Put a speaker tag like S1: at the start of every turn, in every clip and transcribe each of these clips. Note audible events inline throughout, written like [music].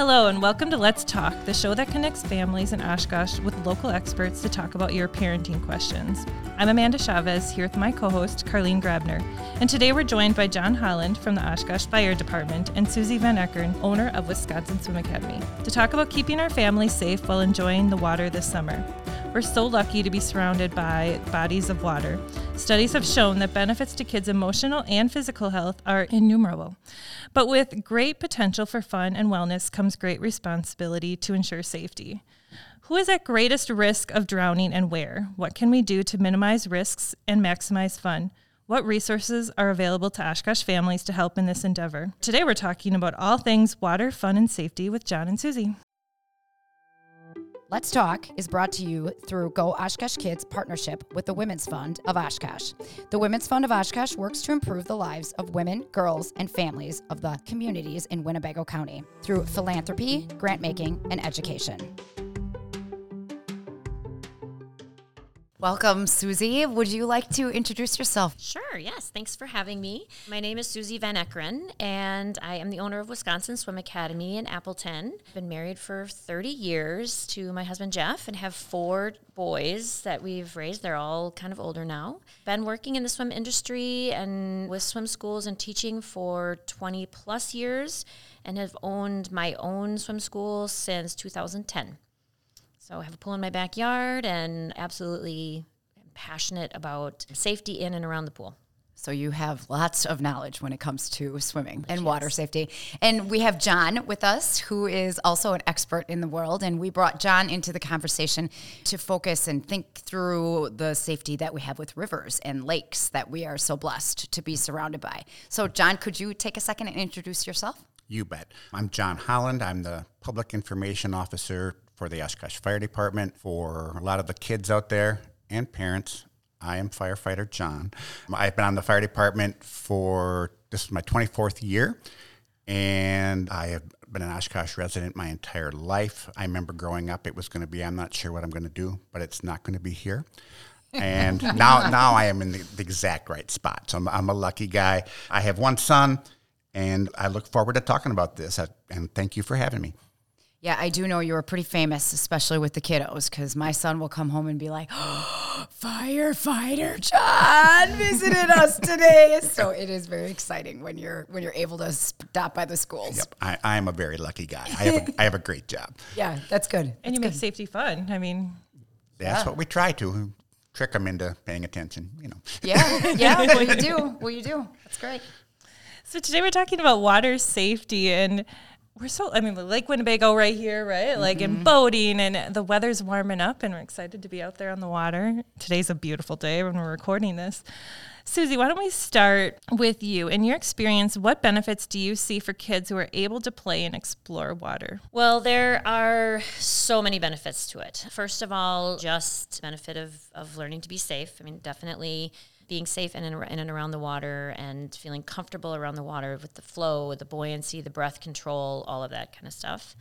S1: Hello, and welcome to Let's Talk, the show that connects families in Oshkosh with local experts to talk about your parenting questions. I'm Amanda Chavez here with my co host, Karlene Grabner. And today we're joined by John Holland from the Oshkosh Fire Department and Susie Van Ekeren, owner of Wisconsin Swim Academy, to talk about keeping our families safe while enjoying the water this summer. We're so lucky to be surrounded by bodies of water. Studies have shown that benefits to kids' emotional and physical health are innumerable. But with great potential for fun and wellness comes great responsibility to ensure safety. Who is at greatest risk of drowning and where? What can we do to minimize risks and maximize fun? What resources are available to Oshkosh families to help in this endeavor? Today we're talking about all things water, fun, and safety with John and Susie.
S2: Let's Talk is brought to you through Go Oshkosh Kids partnership with the Women's Fund of Oshkosh. The Women's Fund of Oshkosh works to improve the lives of women, girls, and families of the communities in Winnebago County through philanthropy, grant making, and education. Welcome, Susie. Would you like to introduce yourself?
S3: Sure, yes. Thanks for having me. My name is Susie Van Ekeren, and I am the owner of Wisconsin Swim Academy in Appleton. I've been married for 30 years to my husband Jeff and have four boys that we've raised. They're all kind of older now. Been working in the swim industry and with swim schools and teaching for 20 plus years and have owned my own swim school since 2010. So I have a pool in my backyard and absolutely passionate about safety in and around the pool.
S2: So you have lots of knowledge when it comes to swimming and yes. water safety. And we have John with us, who is also an expert in the world. And we brought John into the conversation to focus and think through the safety that we have with rivers and lakes that we are so blessed to be surrounded by. So, John, could you take a second and introduce yourself?
S4: You bet. I'm John Holland. I'm the Public Information Officer for the Oshkosh Fire Department, for a lot of the kids out there and parents. I am firefighter John. I've been on the fire department for this is my 24th year, and I have been an Oshkosh resident my entire life. I remember growing up, it was going to be I'm not sure what I'm going to do, but it's not going to be here. and [laughs] now, now I am in the, the exact right spot. So I'm, I'm, a lucky guy. I have one son, and I look forward to talking about this. And thank you for having me.
S2: Yeah, I do know you were pretty famous, especially with the kiddos, because my son will come home and be like, oh, [gasps] "Firefighter John visited us today." [laughs] So it is very exciting when you're when you're able to stop by the schools.
S4: Yep, I, I am a very lucky guy. I have a, [laughs] I have a great job.
S2: Yeah, that's good.
S1: And
S2: that's
S1: you
S2: good.
S1: make safety fun. I mean,
S4: that's yeah. what we try to trick them into paying attention. You know.
S2: Yeah, yeah. [laughs] well, you do. Well, you do. That's great.
S1: So today we're talking about water safety and we're so I mean Lake Winnebago right here, right? Like mm-hmm. in boating and the weather's warming up and we're excited to be out there on the water. Today's a beautiful day when we're recording this. Susie, why don't we start with you? In your experience, what benefits do you see for kids who are able to play and explore water?
S3: Well, there are so many benefits to it. First of all, just benefit of, of learning to be safe. I mean, definitely being safe in and, in and around the water and feeling comfortable around the water with the flow, the buoyancy, the breath control, all of that kind of stuff.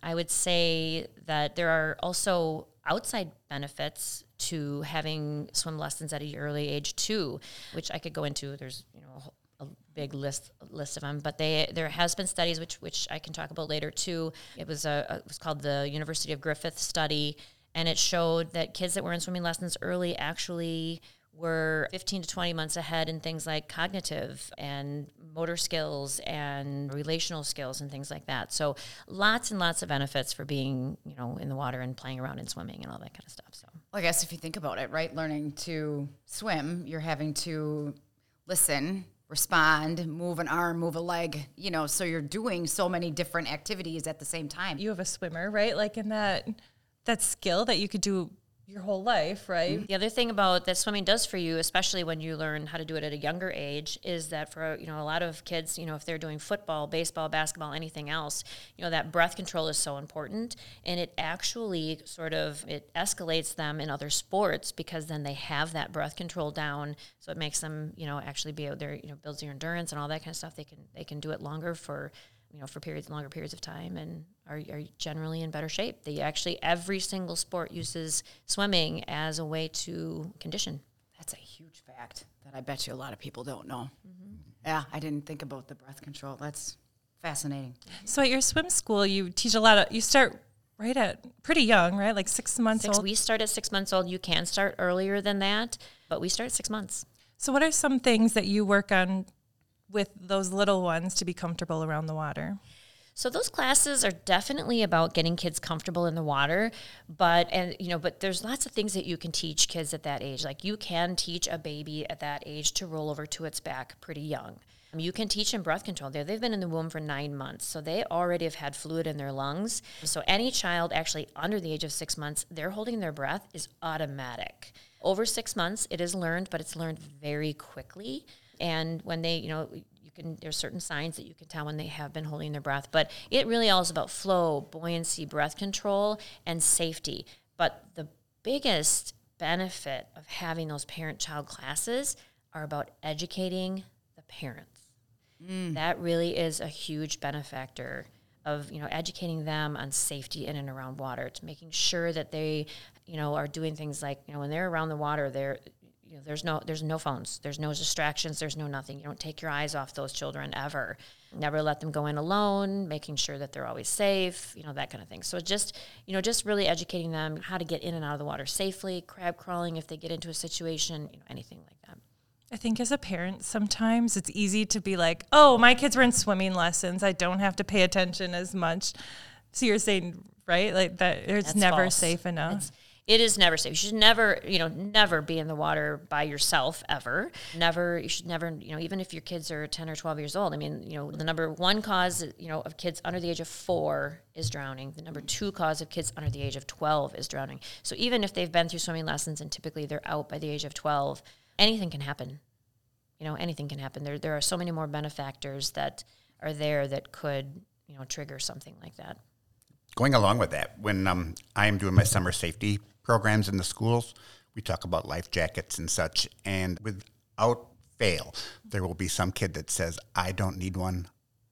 S3: I would say that there are also outside benefits to having swim lessons at an early age too, which I could go into. There's you know a, a big list list of them, but they there has been studies which which I can talk about later too. It was a, a it was called the University of Griffith study, and it showed that kids that were in swimming lessons early actually were 15 to 20 months ahead in things like cognitive and motor skills and relational skills and things like that. So lots and lots of benefits for being, you know, in the water and playing around and swimming and all that kind of stuff. So
S2: well, I guess if you think about it, right, learning to swim, you're having to listen, respond, move an arm, move a leg, you know, so you're doing so many different activities at the same time.
S1: You have a swimmer, right? Like in that that skill that you could do your whole life, right?
S3: The other thing about that swimming does for you, especially when you learn how to do it at a younger age, is that for you know a lot of kids, you know, if they're doing football, baseball, basketball, anything else, you know, that breath control is so important, and it actually sort of it escalates them in other sports because then they have that breath control down, so it makes them you know actually be able to you know builds their endurance and all that kind of stuff. They can they can do it longer for you know for periods longer periods of time and are, are generally in better shape they actually every single sport uses swimming as a way to condition
S2: that's a huge fact that i bet you a lot of people don't know mm-hmm. yeah i didn't think about the breath control that's Fascinating.
S1: So at your swim school, you teach a lot of. You start right at pretty young, right? Like six months
S3: Six,
S1: old.
S3: we start at six months old. You can start earlier than that, but we start at six months.
S1: So what are some things that you work on with those little ones to be comfortable around the water?
S3: So those classes are definitely about getting kids comfortable in the water, but and you know, but there's lots of things that you can teach kids at that age. Like you can teach a baby at that age to roll over to its back pretty young. You can teach them breath control. They they've been in the womb for nine months, so they already have had fluid in their lungs. So any child actually under the age of six months, they're holding their breath is automatic. Over six months, it is learned, but it's learned very quickly. And when they, you know, you can there's certain signs that you can tell when they have been holding their breath. But it really all is about flow, buoyancy, breath control, and safety. But the biggest benefit of having those parent-child classes are about educating the parents. Mm. That really is a huge benefactor of you know educating them on safety in and around water, to making sure that they you know are doing things like you know when they're around the water, they're you know there's no there's no phones, there's no distractions, there's no nothing. You don't take your eyes off those children ever. Never let them go in alone, making sure that they're always safe, you know that kind of thing. So just you know just really educating them how to get in and out of the water safely, crab crawling if they get into a situation, you know anything like that.
S1: I think as a parent, sometimes it's easy to be like, oh, my kids were in swimming lessons. I don't have to pay attention as much. So you're saying, right? Like that it's
S3: That's
S1: never
S3: false.
S1: safe enough.
S3: It's- it is never safe. You should never, you know, never be in the water by yourself ever. Never, you should never, you know, even if your kids are 10 or 12 years old. I mean, you know, the number one cause, you know, of kids under the age of four is drowning. The number two cause of kids under the age of 12 is drowning. So even if they've been through swimming lessons and typically they're out by the age of 12, anything can happen. You know, anything can happen. There, there are so many more benefactors that are there that could, you know, trigger something like that.
S4: Going along with that, when um, I am doing my summer safety programs in the schools, we talk about life jackets and such. And without fail, there will be some kid that says, I don't need one.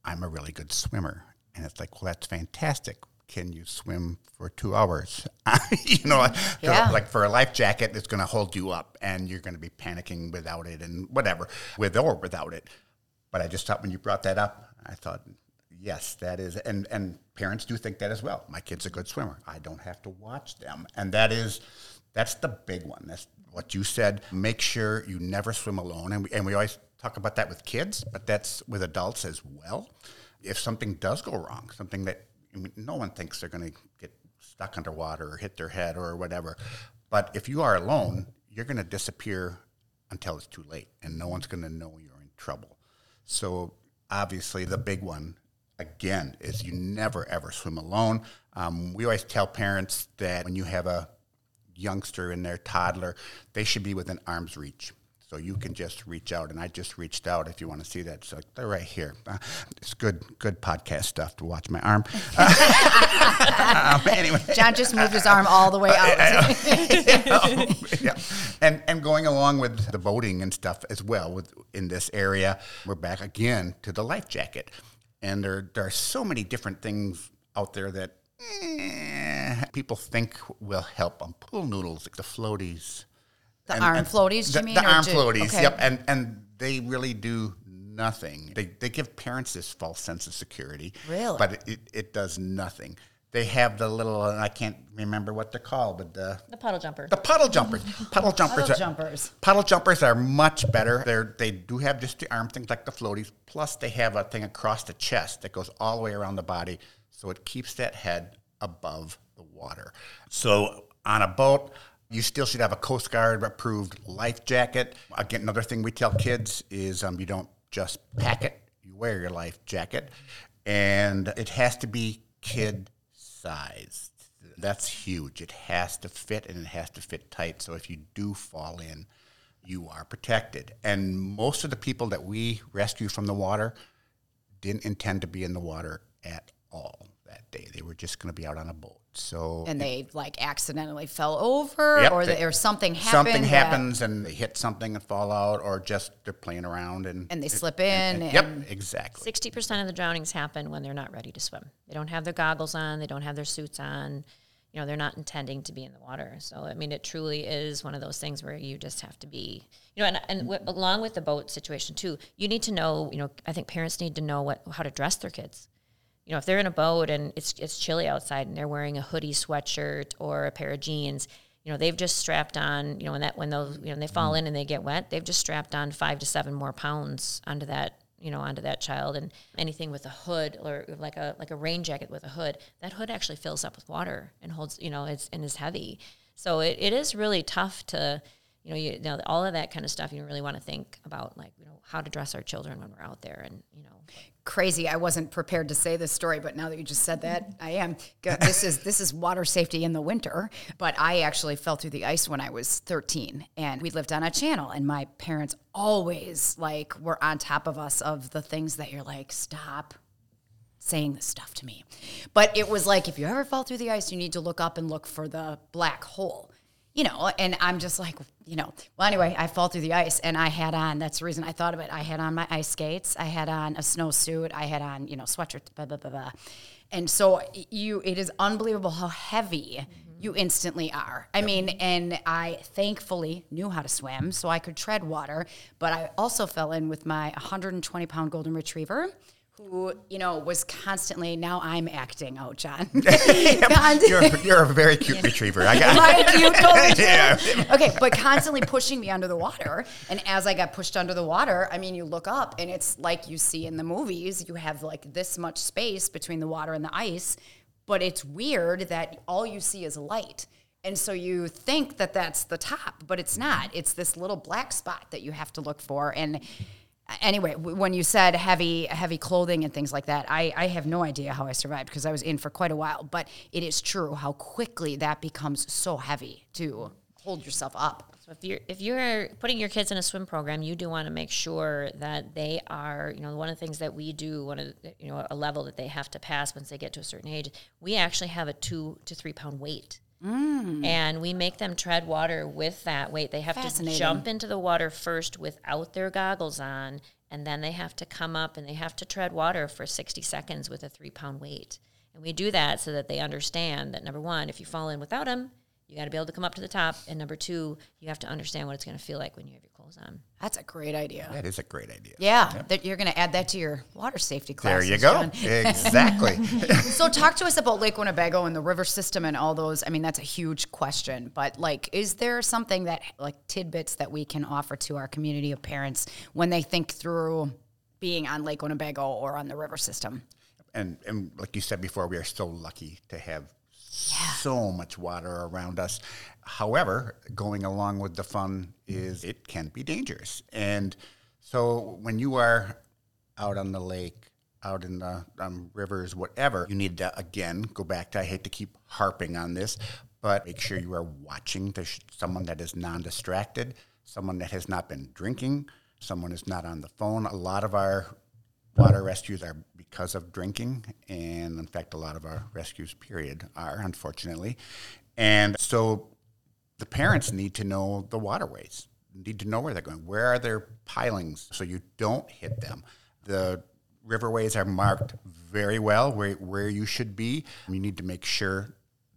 S4: I'm a really good swimmer. And it's like, well, that's fantastic. Can you swim for two hours? [laughs] you know, like-
S2: Yeah.
S4: like for a life jacket, it's going to hold you up and you're going to be panicking without it and whatever, with or without it. But I just thought when you brought that up, I thought, yes, that is, and and parents do think that as well. My kid's a good swimmer. I don't have to watch them, and that is, that's the big one. That's what you said. Make sure you never swim alone, and we, and we always talk about that with kids, but that's with adults as well. If something does go wrong, something that I mean, no one thinks they're going to get stuck underwater or hit their head or whatever, but if you are alone, you're going to disappear until it's too late, and no one's going to know you're in trouble. So obviously, the big one again is you never ever swim alone. Um, we always tell parents that when you have a youngster in their toddler, they should be within arm's reach. So you can just reach out, and I just reached out. If you want to see that, so they're right here. Uh, it's good, good podcast stuff to watch my arm. [laughs] [laughs] um, anyway,
S2: John just moved his arm all the way out. [laughs]
S4: yeah. And and going along with the boating and stuff as well with in this area, we're back again to the life jacket. And there there are so many different things out there that eh, people think will help them. Pool noodles, like the floaties.
S2: The
S4: And-
S2: arm
S4: and
S2: floaties,
S4: the,
S2: you mean?
S4: The arm
S2: ju-
S4: floaties,
S2: okay.
S4: yep. And and they really do nothing. They they give parents this false sense of security.
S2: Really?
S4: But it, it, it does nothing. They have the little and I can't remember what they're called, but the
S3: The puddle jumper.
S4: the puddle jumpers. [laughs] Puddle jumpers.
S2: Puddle
S4: are,
S2: jumpers.
S4: Puddle jumpers are much better. They're they do have just the arm things like the floaties. Plus they have a thing across the chest that goes all the way around the body, so it keeps that head above the water. So on a boat, you still should have a Coast Guard approved life jacket. Again, another thing we tell kids is um, you don't just pack it; you wear your life jacket, and it has to be kid sized. That's huge. It has to fit and it has to fit tight. So if you do fall in, you are protected. And most of the people that we rescue from the water didn't intend to be in the water at all that day. They were just going to be out on a boat. So
S2: And they like accidentally fell over,
S4: Yep,
S2: or,
S4: they-
S2: the, or something happened.
S4: something
S2: that-
S4: happens and they hit something and fall out, or just they're playing around and
S2: And they slip in
S4: yep,
S2: and-
S4: exactly.
S3: Sixty percent of the drownings happen when they're not ready to swim. They don't have their goggles on. They don't have their suits on. you know they're not intending to be in the water. So I mean, it truly is one of those things where you just have to be, you know, and, and mm-hmm. w- along with the boat situation too, you need to know, you know, I think parents need to know what how to dress their kids. You know, if they're in a boat and it's it's chilly outside and they're wearing a hoodie, sweatshirt, or a pair of jeans, you know, they've just strapped on, you know, when that when those you know they fall mm-hmm. in and they get wet, they've just strapped on five to seven more pounds onto that you know onto that child. And anything with a hood or like a like a rain jacket with a hood that hood actually fills up with water and holds you know it's and is heavy. So it, it is really tough to you know you, know all of that kind of stuff you really want to think about like you know how to dress our children when we're out there and you know
S2: crazy. I wasn't prepared to say this story, but now that you just said that, I am. This is this is water safety in the winter. But I actually fell through the ice when I was 13, and we lived on a channel, and my parents always like were on top of us of the things that you're like, stop saying this stuff to me. But it was like if you ever fall through the ice, you need to look up and look for the black hole you know, and I'm just like, you know, well, anyway, I fall through the ice and I had on, that's the reason I thought of it. I had on my ice skates, I had on a snowsuit, I had on, you know, sweatshirt, blah, blah, blah, blah. And so you, it is unbelievable how heavy mm-hmm. you instantly are. I mean, and I thankfully knew how to swim so I could tread water, but I also fell in with my 120 pound golden retriever who you know was constantly now I'm acting out, John. [laughs]
S4: you're, you're, a very cute [laughs] retriever. I got
S2: My cute [laughs] yeah. Okay, but constantly pushing me under the water, and as I got pushed under the water, I mean, you look up and it's like you see in the movies. You have like this much space between the water and the ice, but it's weird that all you see is light. And so you think that that's the top, but it's not. It's this little black spot that you have to look for. And anyway, when you said heavy, heavy clothing and things like that, I, I have no idea how I survived because I was in for quite a while. But it is true how quickly that becomes so heavy to hold yourself up.
S3: So if you're if you're putting your kids in a swim program, you do want to make sure that they are, you know, one of the things that we do, one of the, you know, a level that they have to pass once they get to a certain age, we actually have a two to three pound weight Mm. And we make them tread water with that weight. They have to jump into the water first without their goggles on, and then they have to come up and they have to tread water for 60 seconds with a three pound weight. And we do that so that they understand that number one, if you fall in without them, you got to be able to come up to the top. And number two, you have to understand what it's going to feel like when you have your clothes on.
S2: That's a great idea.
S4: That is a great idea.
S2: Yeah, that you're going to add that to your water safety class.
S4: There you go. [laughs] exactly. [laughs]
S2: so talk to us about Lake Winnebago and the river system and all those. I mean, that's a huge question, but like, is there something that like tidbits that we can offer to our community of parents when they think through being on Lake Winnebago or on the river system?
S4: And, and like you said before, we are so lucky to have so much water around us. However, going along with the fun is it can be dangerous. And so when you are out on the lake, out in the um, rivers, whatever, you need to, again, go back to, I hate to keep harping on this, but make sure you are watching sh- someone that is non distracted, someone that has not been drinking, someone is not on the phone. A lot of our water rescues are because of drinking, and in fact, a lot of our rescues, period, are unfortunately. And so the parents need to know the waterways, need to know where they're going. Where are their pilings so you don't hit them? The riverways are marked very well where, where you should be. You need to make sure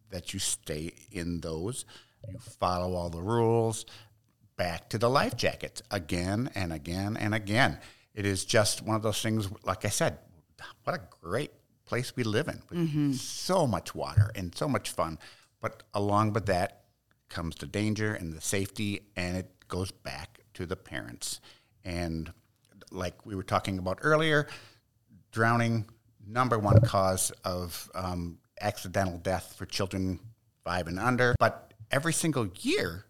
S4: that you stay in those. You follow all the rules. Back to the life jackets again and again and again. It is just one of those things, like I said, what a great place we live in. Mm-hmm. So much water and so much fun. But along with that comes the danger and the safety, and it goes back to the parents. And like we were talking about earlier, drowning, number one cause of um, accidental death for children five and under. But every single year,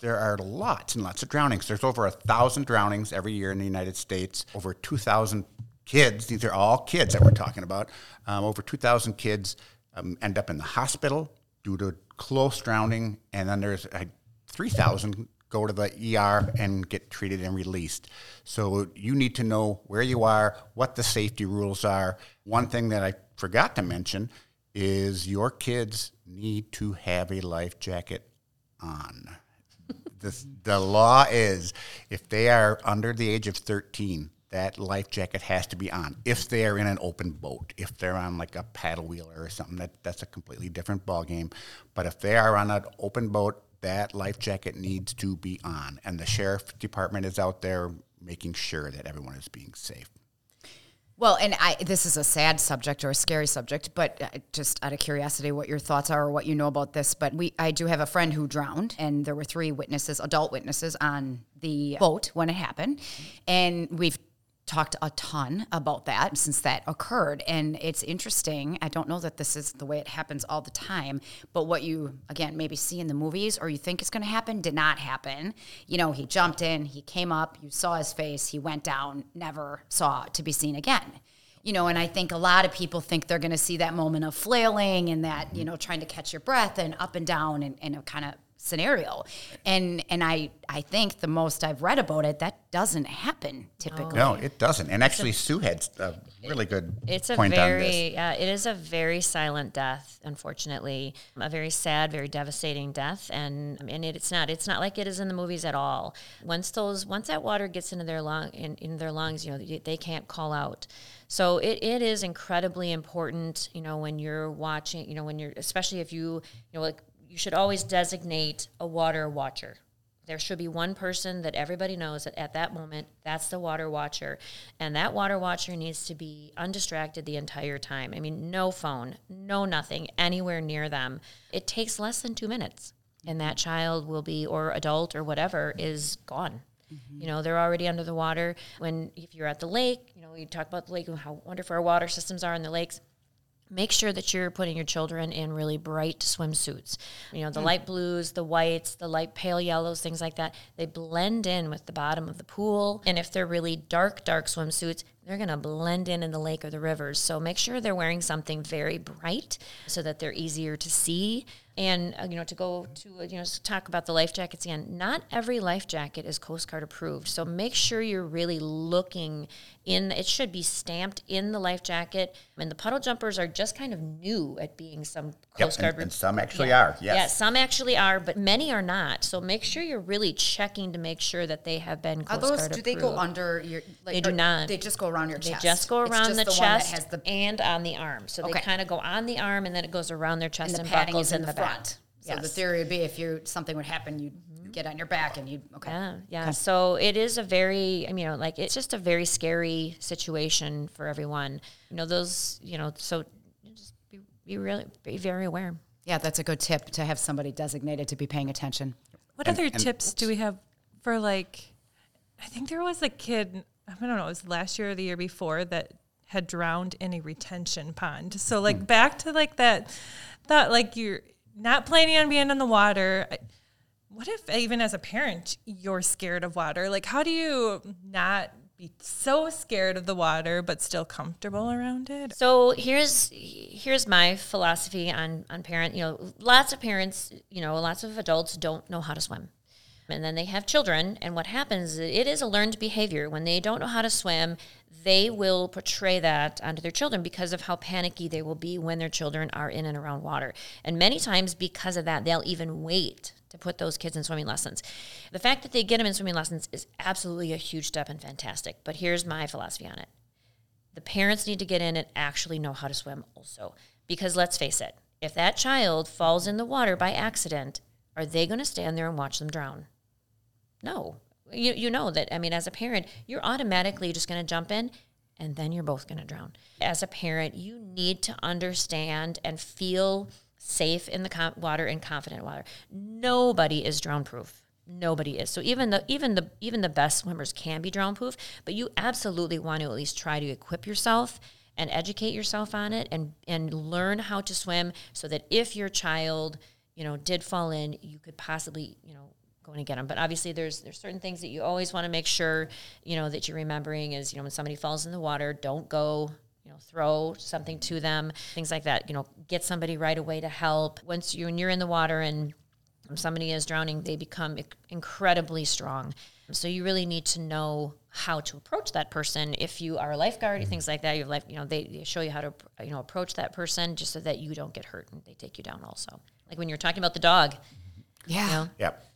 S4: there are lots and lots of drownings. There's over a thousand drownings every year in the United States, over 2,000 kids, these are all kids that we're talking about, um, over 2,000 kids um, end up in the hospital due to close drowning, and then there's uh, 3,000 go to the ER and get treated and released. So you need to know where you are, what the safety rules are. One thing that I forgot to mention is your kids need to have a life jacket on. [laughs] the, the law is if they are under the age of 13, that life jacket has to be on. If they're in an open boat, if they're on like a paddle wheeler or something, that, that's a completely different ball game. But if they are on an open boat, that life jacket needs to be on. And the sheriff department is out there making sure that everyone is being safe.
S2: Well, and I this is a sad subject or a scary subject, but uh, just out of curiosity, what your thoughts are or what you know about this. But we, I do have a friend who drowned, and there were three witnesses, adult witnesses, on the boat when it happened, and we've talked a ton about that since that occurred. And it's interesting. I don't know that this is the way it happens all the time, but what you, again, maybe see in the movies or you think is going to happen did not happen. You know, he jumped in, he came up, you saw his face, he went down, never saw to be seen again. You know, and I think a lot of people think they're going to see that moment of flailing and that, you know, trying to catch your breath and up and down and, and kind of scenario. And and I I think the most I've read about it, that doesn't happen typically.
S4: No, it doesn't. And actually, Sue had a really good
S3: It's a
S4: point
S3: very, yeah, it is a very silent death, unfortunately. A very sad, very devastating death. And, and it, it's not, it's not like it is in the movies at all. Once those, once that water gets into their lung, in, in their lungs, you know, they, they can't call out. So it, it is incredibly important, you know, when you're watching, you know, when you're, especially if you, you know, like you should always designate a water watcher. There should be one person that everybody knows that at that moment, that's the water watcher. And that water watcher needs to be undistracted the entire time. I mean, no phone, no nothing anywhere near them. It takes less than two minutes, and that child will be, or adult or whatever, is gone. Mm-hmm. You know, they're already under the water. When, if you're at the lake, you know, we talk about the lake and how wonderful our water systems are in the lakes make sure that you're putting your children in really bright swimsuits. You know, the mm. light blues, the whites, the light pale yellows, things like that. They blend in with the bottom of the pool. And if they're really dark, dark swimsuits, they're going to blend in in the lake or the rivers. So make sure they're wearing something very bright so that they're easier to see. And uh, you know, to go to uh, you know talk about the life jackets again. Not every life jacket is Coast Guard approved. So make sure you're really looking in. It should be stamped in the life jacket. And the puddle jumpers are just kind of new at being some Coast
S4: and-
S3: Guard.
S4: and some actually
S3: Yeah.
S4: are, yes.
S3: Yeah, some actually are, but many are not. So make sure you're really checking to make sure that they have been
S2: Are those
S3: Guard
S2: do they go under your like
S3: They do not.
S2: They just go around your
S3: They
S2: chest.
S3: just go around
S2: just
S3: the,
S2: one
S3: chest
S2: has the
S3: and on the arm. So
S2: Okay.
S3: they kind of go on the arm and then it goes around their chest
S2: and
S3: and,
S2: the padding
S3: buckles
S2: is in the,
S3: back.
S2: front. So the theory would be if you something would happen, you'd mm-hmm. get on your back and you'd okay.
S3: Yeah, yeah. So it is a very, I mean, you know, like it's just a very scary situation for everyone. You know, those, you know, so just be, be really, be very aware.
S2: Yeah, that's a good tip to have somebody designated to be paying attention.
S1: What other tips do we have for like? I think there was a kid. I don't know. It was last year or the year before that had drowned in a retention pond. So like hmm. back to like that, that like you're not planning on being in the water. What if even as a parent you're scared of water? Like how do you not be so scared of the water but still comfortable around it?
S3: So here's here's my philosophy on on parent. You know, lots of parents, you know, lots of adults don't know how to swim. And then they have children, and what happens? Is it is a learned behavior. When they don't know how to swim, they will portray that onto their children because of how panicky they will be when their children are in and around water. And many times, because of that, they'll even wait to put those kids in swimming lessons. The fact that they get them in swimming lessons is absolutely a huge step and fantastic. But here's my philosophy on it the parents need to get in and actually know how to swim also. Because let's face it, if that child falls in the water by accident, are they going to stand there and watch them drown? No. You, you know that, I mean, as a parent, you're automatically just going to jump in and then you're both going to drown. As a parent, you need to understand and feel safe in the com- water and confident water. Nobody is drown proof. Nobody is. So even the even the even the best swimmers can be drown proof, but you absolutely want to at least try to equip yourself and educate yourself on it and and learn how to swim so that if your child, you know, did fall in, you could possibly, you know, go to get them. But obviously there's there's certain things that you always want to make sure, you know, that you're remembering is, you know, when somebody falls in the water, don't go you know, throw something to them, things like that. You know, get somebody right away to help. Once you when you're in the water and somebody is drowning, they become incredibly strong. So you really need to know how to approach that person. If you are a lifeguard, mm-hmm. things like that, you have life, you know, they, they show you how to, you know, approach that person just so that you don't get hurt and they take you down also. Like when you're talking about the dog,
S2: Yeah.
S3: you know,
S4: Yep.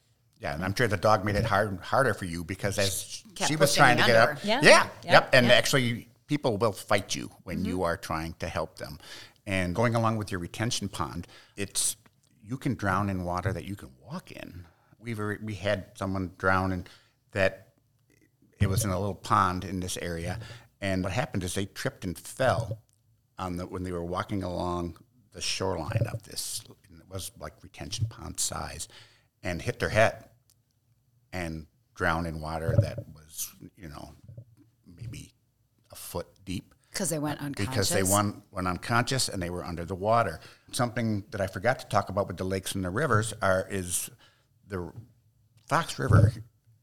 S4: Yeah, and I'm sure the dog made it hard harder for you because as
S2: Kept
S4: she was trying to get
S2: under.
S4: up.
S3: Yeah.
S4: Yeah.
S3: Yeah.
S4: Yep. And
S3: Yeah.
S4: actually people will fight you when you are trying to help them. And going along with your retention pond, it's you can drown in water that you can walk in. We've we had someone drown in that it was in a little pond in this area, and what happened is they tripped and fell on the when they were walking along the shoreline of this. and It was like retention pond size, and hit their head and drowned in water that was you know maybe a foot deep
S2: Because they went unconscious.
S4: because they went, went unconscious and they were under the water. Something that I forgot to talk about with the lakes and the rivers are is the Fox River,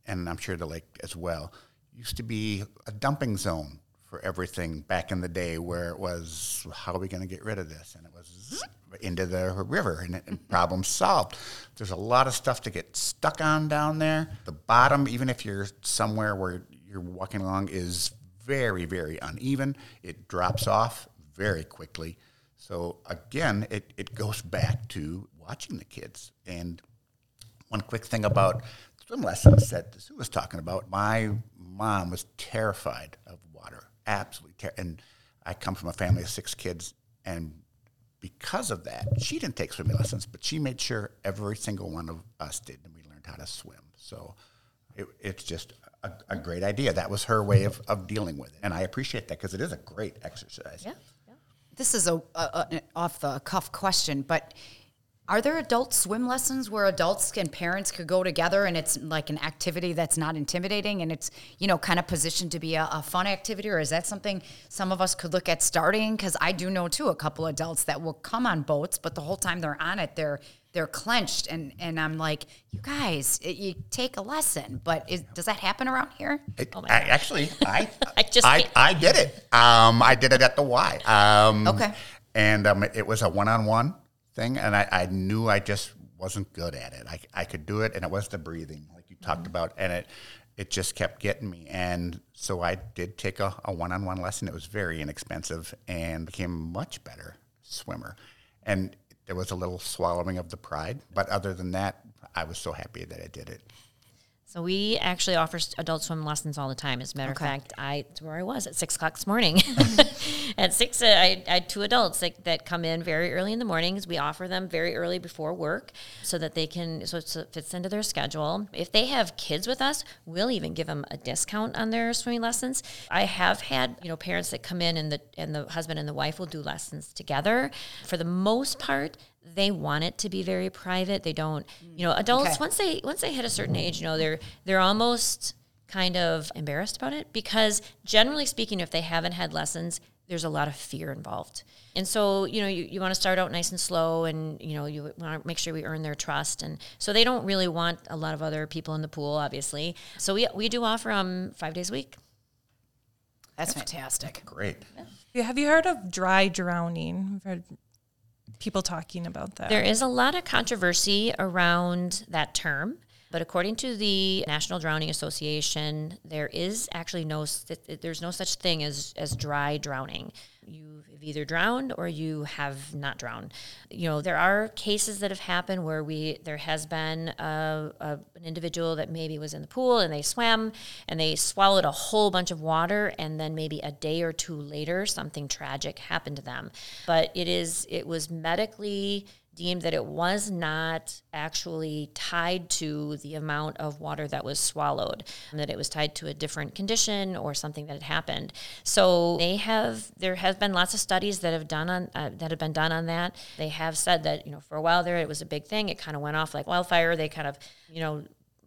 S4: and I'm sure the lake as well, used to be a dumping zone for everything back in the day where it was, how are we going to get rid of this? And it was into the river and, and [laughs] problem solved. There's a lot of stuff to get stuck on down there. The bottom, even if you're somewhere where you're walking along, is very, very uneven. It drops off very quickly. So again, it, it goes back to watching the kids. And one quick thing about swim lessons that Sue was talking about, my mom was terrified of water, absolutely ter- And I come from a family of six kids, and because of that, she didn't take swimming lessons, but she made sure every single one of us did, and we learned how to swim. So it, it's just a, a great idea. That was her way of, of dealing with it, and I appreciate that because it is a great exercise.
S3: Yeah.
S2: This is a, a, a off the cuff question, but are there adult swim lessons where adults and parents could go together and it's like an activity that's not intimidating and it's you know kind of positioned to be a, a fun activity, or is that something some of us could look at starting? Because I do know too a couple adults that will come on boats, but the whole time they're on it, they're they're clenched, and and I'm like, you guys, it, you take a lesson, but is, does that happen around here?
S4: It, I, actually, I [laughs]
S3: I just
S4: I, I did it. Um, I did it at the Y. Um,
S2: Okay.
S4: And um, it was a one-on-one thing, and I, I knew I just wasn't good at it. I, I could do it, and it was the breathing, like you talked mm-hmm. about, and it it just kept getting me. And so I did take a, a one-on-one lesson. It was very inexpensive, and became a much better swimmer. And there was a little swallowing of the pride, but other than that, I was so happy that I did it.
S3: So we actually offer adult swim lessons all the time. As a matter
S2: Okay.
S3: of fact, I it's where I was at six o'clock this morning. [laughs] at six, uh, I, I had two adults that, that come in very early in the mornings. We offer them very early before work so that they can so it fits into their schedule. If they have kids with us, we'll even give them a discount on their swimming lessons. I have had you know parents that come in and the and the husband and the wife will do lessons together. For the most part, they want it to be very private. They don't, mm. you know, adults
S2: Okay.
S3: once they once they hit a certain age, you know, they're they're almost kind of embarrassed about it because generally speaking, if they haven't had lessons, there's a lot of fear involved. And so, you know, you, you want to start out nice and slow and, you know, you want to make sure we earn their trust. And so they don't really want a lot of other people in the pool, obviously. So we, we do offer them five days a week.
S2: That's fantastic.
S4: Great.
S1: Have you heard of dry drowning? People talking about that.
S3: There is a lot of controversy around that term, but according to the National Drowning Association, there is actually no there's no such thing as as dry drowning. You've either drowned or you have not drowned. You know, there are cases that have happened where we there has been a, a, an individual that maybe was in the pool and they swam and they swallowed a whole bunch of water and then maybe a day or two later something tragic happened to them. But it is it was medically deemed that it was not actually tied to the amount of water that was swallowed, that it was tied to a different condition or something that had happened. So they have there has been lots of studies that have done on uh, that have been done on that. They have said that you know for a while there it was a big thing. It kind of went off like wildfire. They kind of you know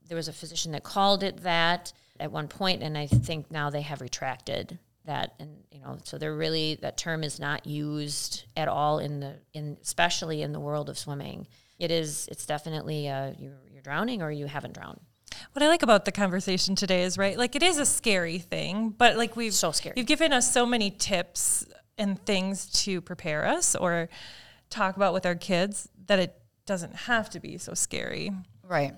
S3: there was a physician that called it that at one point, and I think now they have retracted that and you know so they're really that term is not used at all in the in especially in the world of swimming it is it's definitely uh, you're, you're drowning or you haven't drowned
S1: What I like about the conversation today is right, like it is a scary thing, but like we've
S3: So scary.
S1: You've given us so many tips and things to prepare us or talk about with our kids that it doesn't have to be so scary.
S2: Right.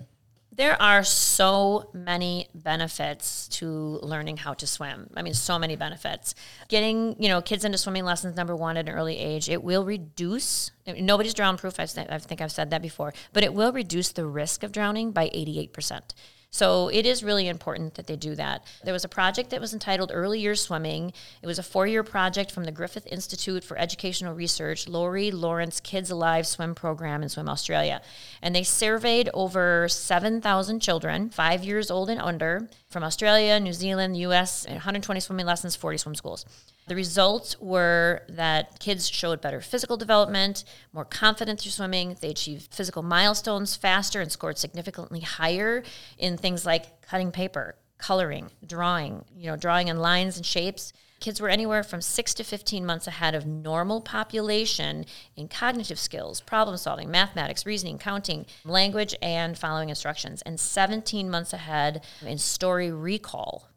S3: There are so many benefits to learning how to swim. I mean, so many benefits. Getting, you know, kids into swimming lessons, number one, at an early age, it will reduce, nobody's drown proof, I've, think I've said that before, but it will reduce the risk of drowning by 88%. So it is really important that they do that. There was a project that was entitled Early Years Swimming. It was a four year project from the Griffith Institute for Educational Research, Laurie Lawrence Kids Alive Swim Program in Swim Australia. And they surveyed over 7,000 children, five years old and under, from Australia, New Zealand, the US, 120 swimming lessons, 40 swim schools. The results were that kids showed better physical development, more confidence through swimming. They achieved physical milestones faster and scored significantly higher in things like cutting paper, coloring, drawing, you know, drawing in lines and shapes. Kids were anywhere from 6 to 15 months ahead of normal population in cognitive skills, problem solving, mathematics, reasoning, counting, language, and following instructions, and 17 months ahead in story recall,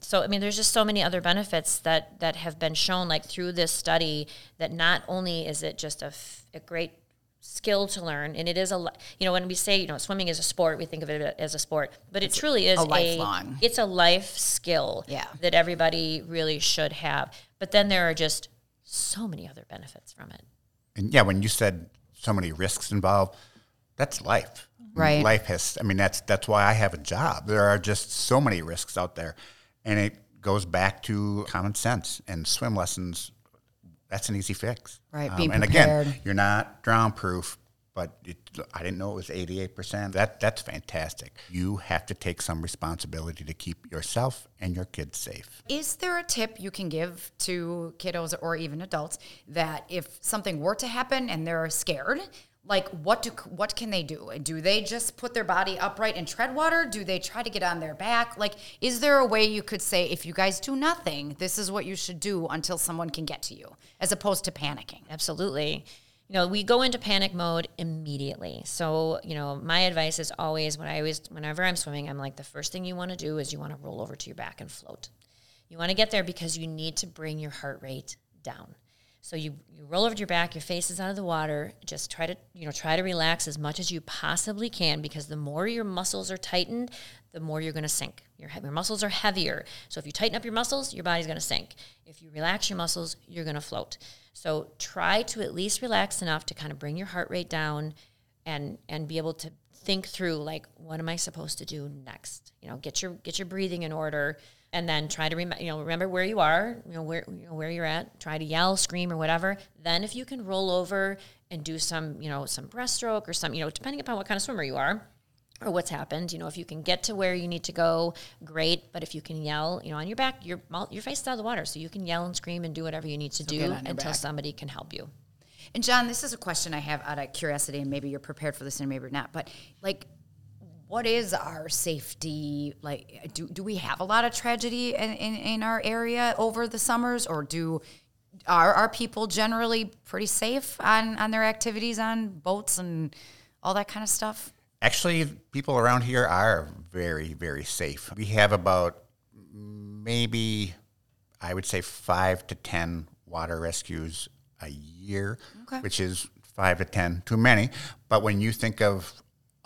S3: so I mean, there's just so many other benefits that that have been shown, like through this study, that not only is it just a, f- a great skill to learn, and it is a you know when we say you know swimming is a sport, we think of it as a sport, but it truly is
S2: a lifelong.
S3: A, it's a life skill
S2: yeah.
S3: that everybody really should have. But then there are just so many other benefits from it.
S4: And yeah, when you said so many risks involved, that's life.
S2: Right.
S4: Life has. I mean, that's that's why I have a job. There are just so many risks out there and it goes back to common sense and swim lessons. That's an easy fix.
S2: Right. Um, being
S4: and
S2: prepared.
S4: again, you're not drown proof, but it, I didn't know it was 88%. That that's fantastic. You have to take some responsibility to keep yourself and your kids safe.
S2: Is there a tip you can give to kiddos or even adults that if something were to happen and they're scared, like what do what can they do? Do they just put their body upright and tread water? Do they try to get on their back? Like is there a way you could say if you guys do nothing this is what you should do until someone can get to you as opposed to panicking?
S3: Absolutely. You know we go into panic mode immediately. So you know my advice is always when i always whenever i'm swimming i'm like the first thing you want to do is you want to roll over to your back and float. You want to get there because you need to bring your heart rate down so you, you roll over to your back, your face is out of the water. Just try to, you know, try to relax as much as you possibly can because the more your muscles are tightened, the more you're going to sink. Your, your muscles are heavier. So if you tighten up your muscles, your body's going to sink. If you relax your muscles, you're going to float. So try to at least relax enough to kind of bring your heart rate down and and be able to think through like what am I supposed to do next? You know, get your get your breathing in order and then try to remember you know remember where you are you know where you know, where you're at. Try to yell scream or whatever. Then if you can roll over and do some you know some breaststroke or some you know depending upon what kind of swimmer you are or what's happened you know if you can get to where you need to go great. But if you can yell you know on your back your your face is out of the water. So you can yell and scream and do whatever you need to so do until back. somebody can help you.
S2: And john this is a question i have out of curiosity and maybe you're prepared for this and maybe not but like what is our safety? Like do, do we have a lot of tragedy in, in, in our area over the summers or do are our people generally pretty safe on, on their activities on boats and all that kind of stuff?
S4: Actually people around here are very very safe. We have about maybe i would say five to ten water rescues a year okay. which is five to ten too many. But when you think of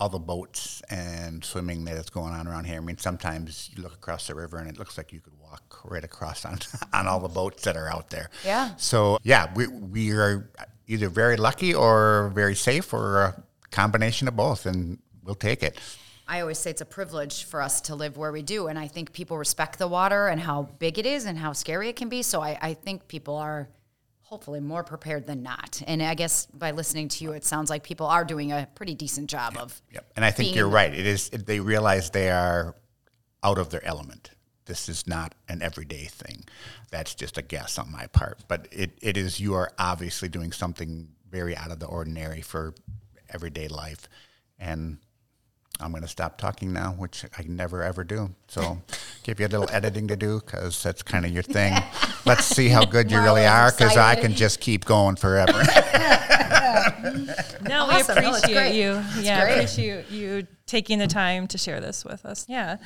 S4: all the boats and swimming that is going on around here. I mean, sometimes you look across the river and it looks like you could walk right across on, [laughs] on all the boats that are out there.
S2: Yeah.
S4: So, yeah, we, we are either very lucky or very safe or a combination of both, and we'll take it.
S2: I always say it's a privilege for us to live where we do. And I think people respect the water and how big it is and how scary it can be. So I, I think people are hopefully more prepared than not. And I guess by listening to you, it sounds like people are doing a pretty decent job
S4: yep,
S2: of.
S4: Yep. And I think you're right. It is. They realize they are out of their element. This is not an everyday thing. That's just a guess on my part. But it, it is. You are obviously doing something very out of the ordinary for everyday life, and I'm going to stop talking now, which I never ever do. So, [laughs] give you a little editing to do because that's kind of your thing. [laughs] Let's see how good you really are because I can just keep going forever. [laughs]
S1: no, awesome. we appreciate you. That's yeah, great. appreciate you taking the time to share this with us. Yeah.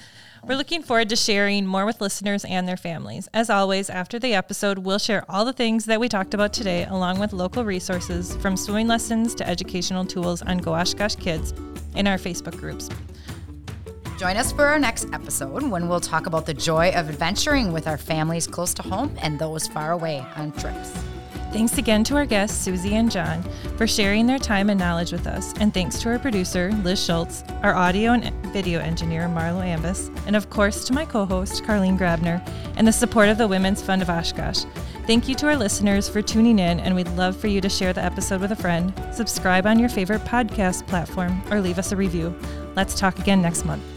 S1: We're looking forward to sharing more with listeners and their families. As always, after the episode, we'll share all the things that we talked about today, along with local resources from swimming lessons to educational tools on Go Oshkosh Kids in our Facebook groups.
S2: Join us for our next episode when we'll talk about the joy of adventuring with our families close to home and those far away on trips.
S1: Thanks again to our guests, Susie and John, for sharing their time and knowledge with us. And thanks to our producer, Liz Schultz, our audio and video engineer, Marlo Ambus, and of course to my co host, Karlene Grabner, and the support of the Women's Fund of Oshkosh. Thank you to our listeners for tuning in, and we'd love for you to share the episode with a friend, subscribe on your favorite podcast platform, or leave us a review. Let's talk again next month.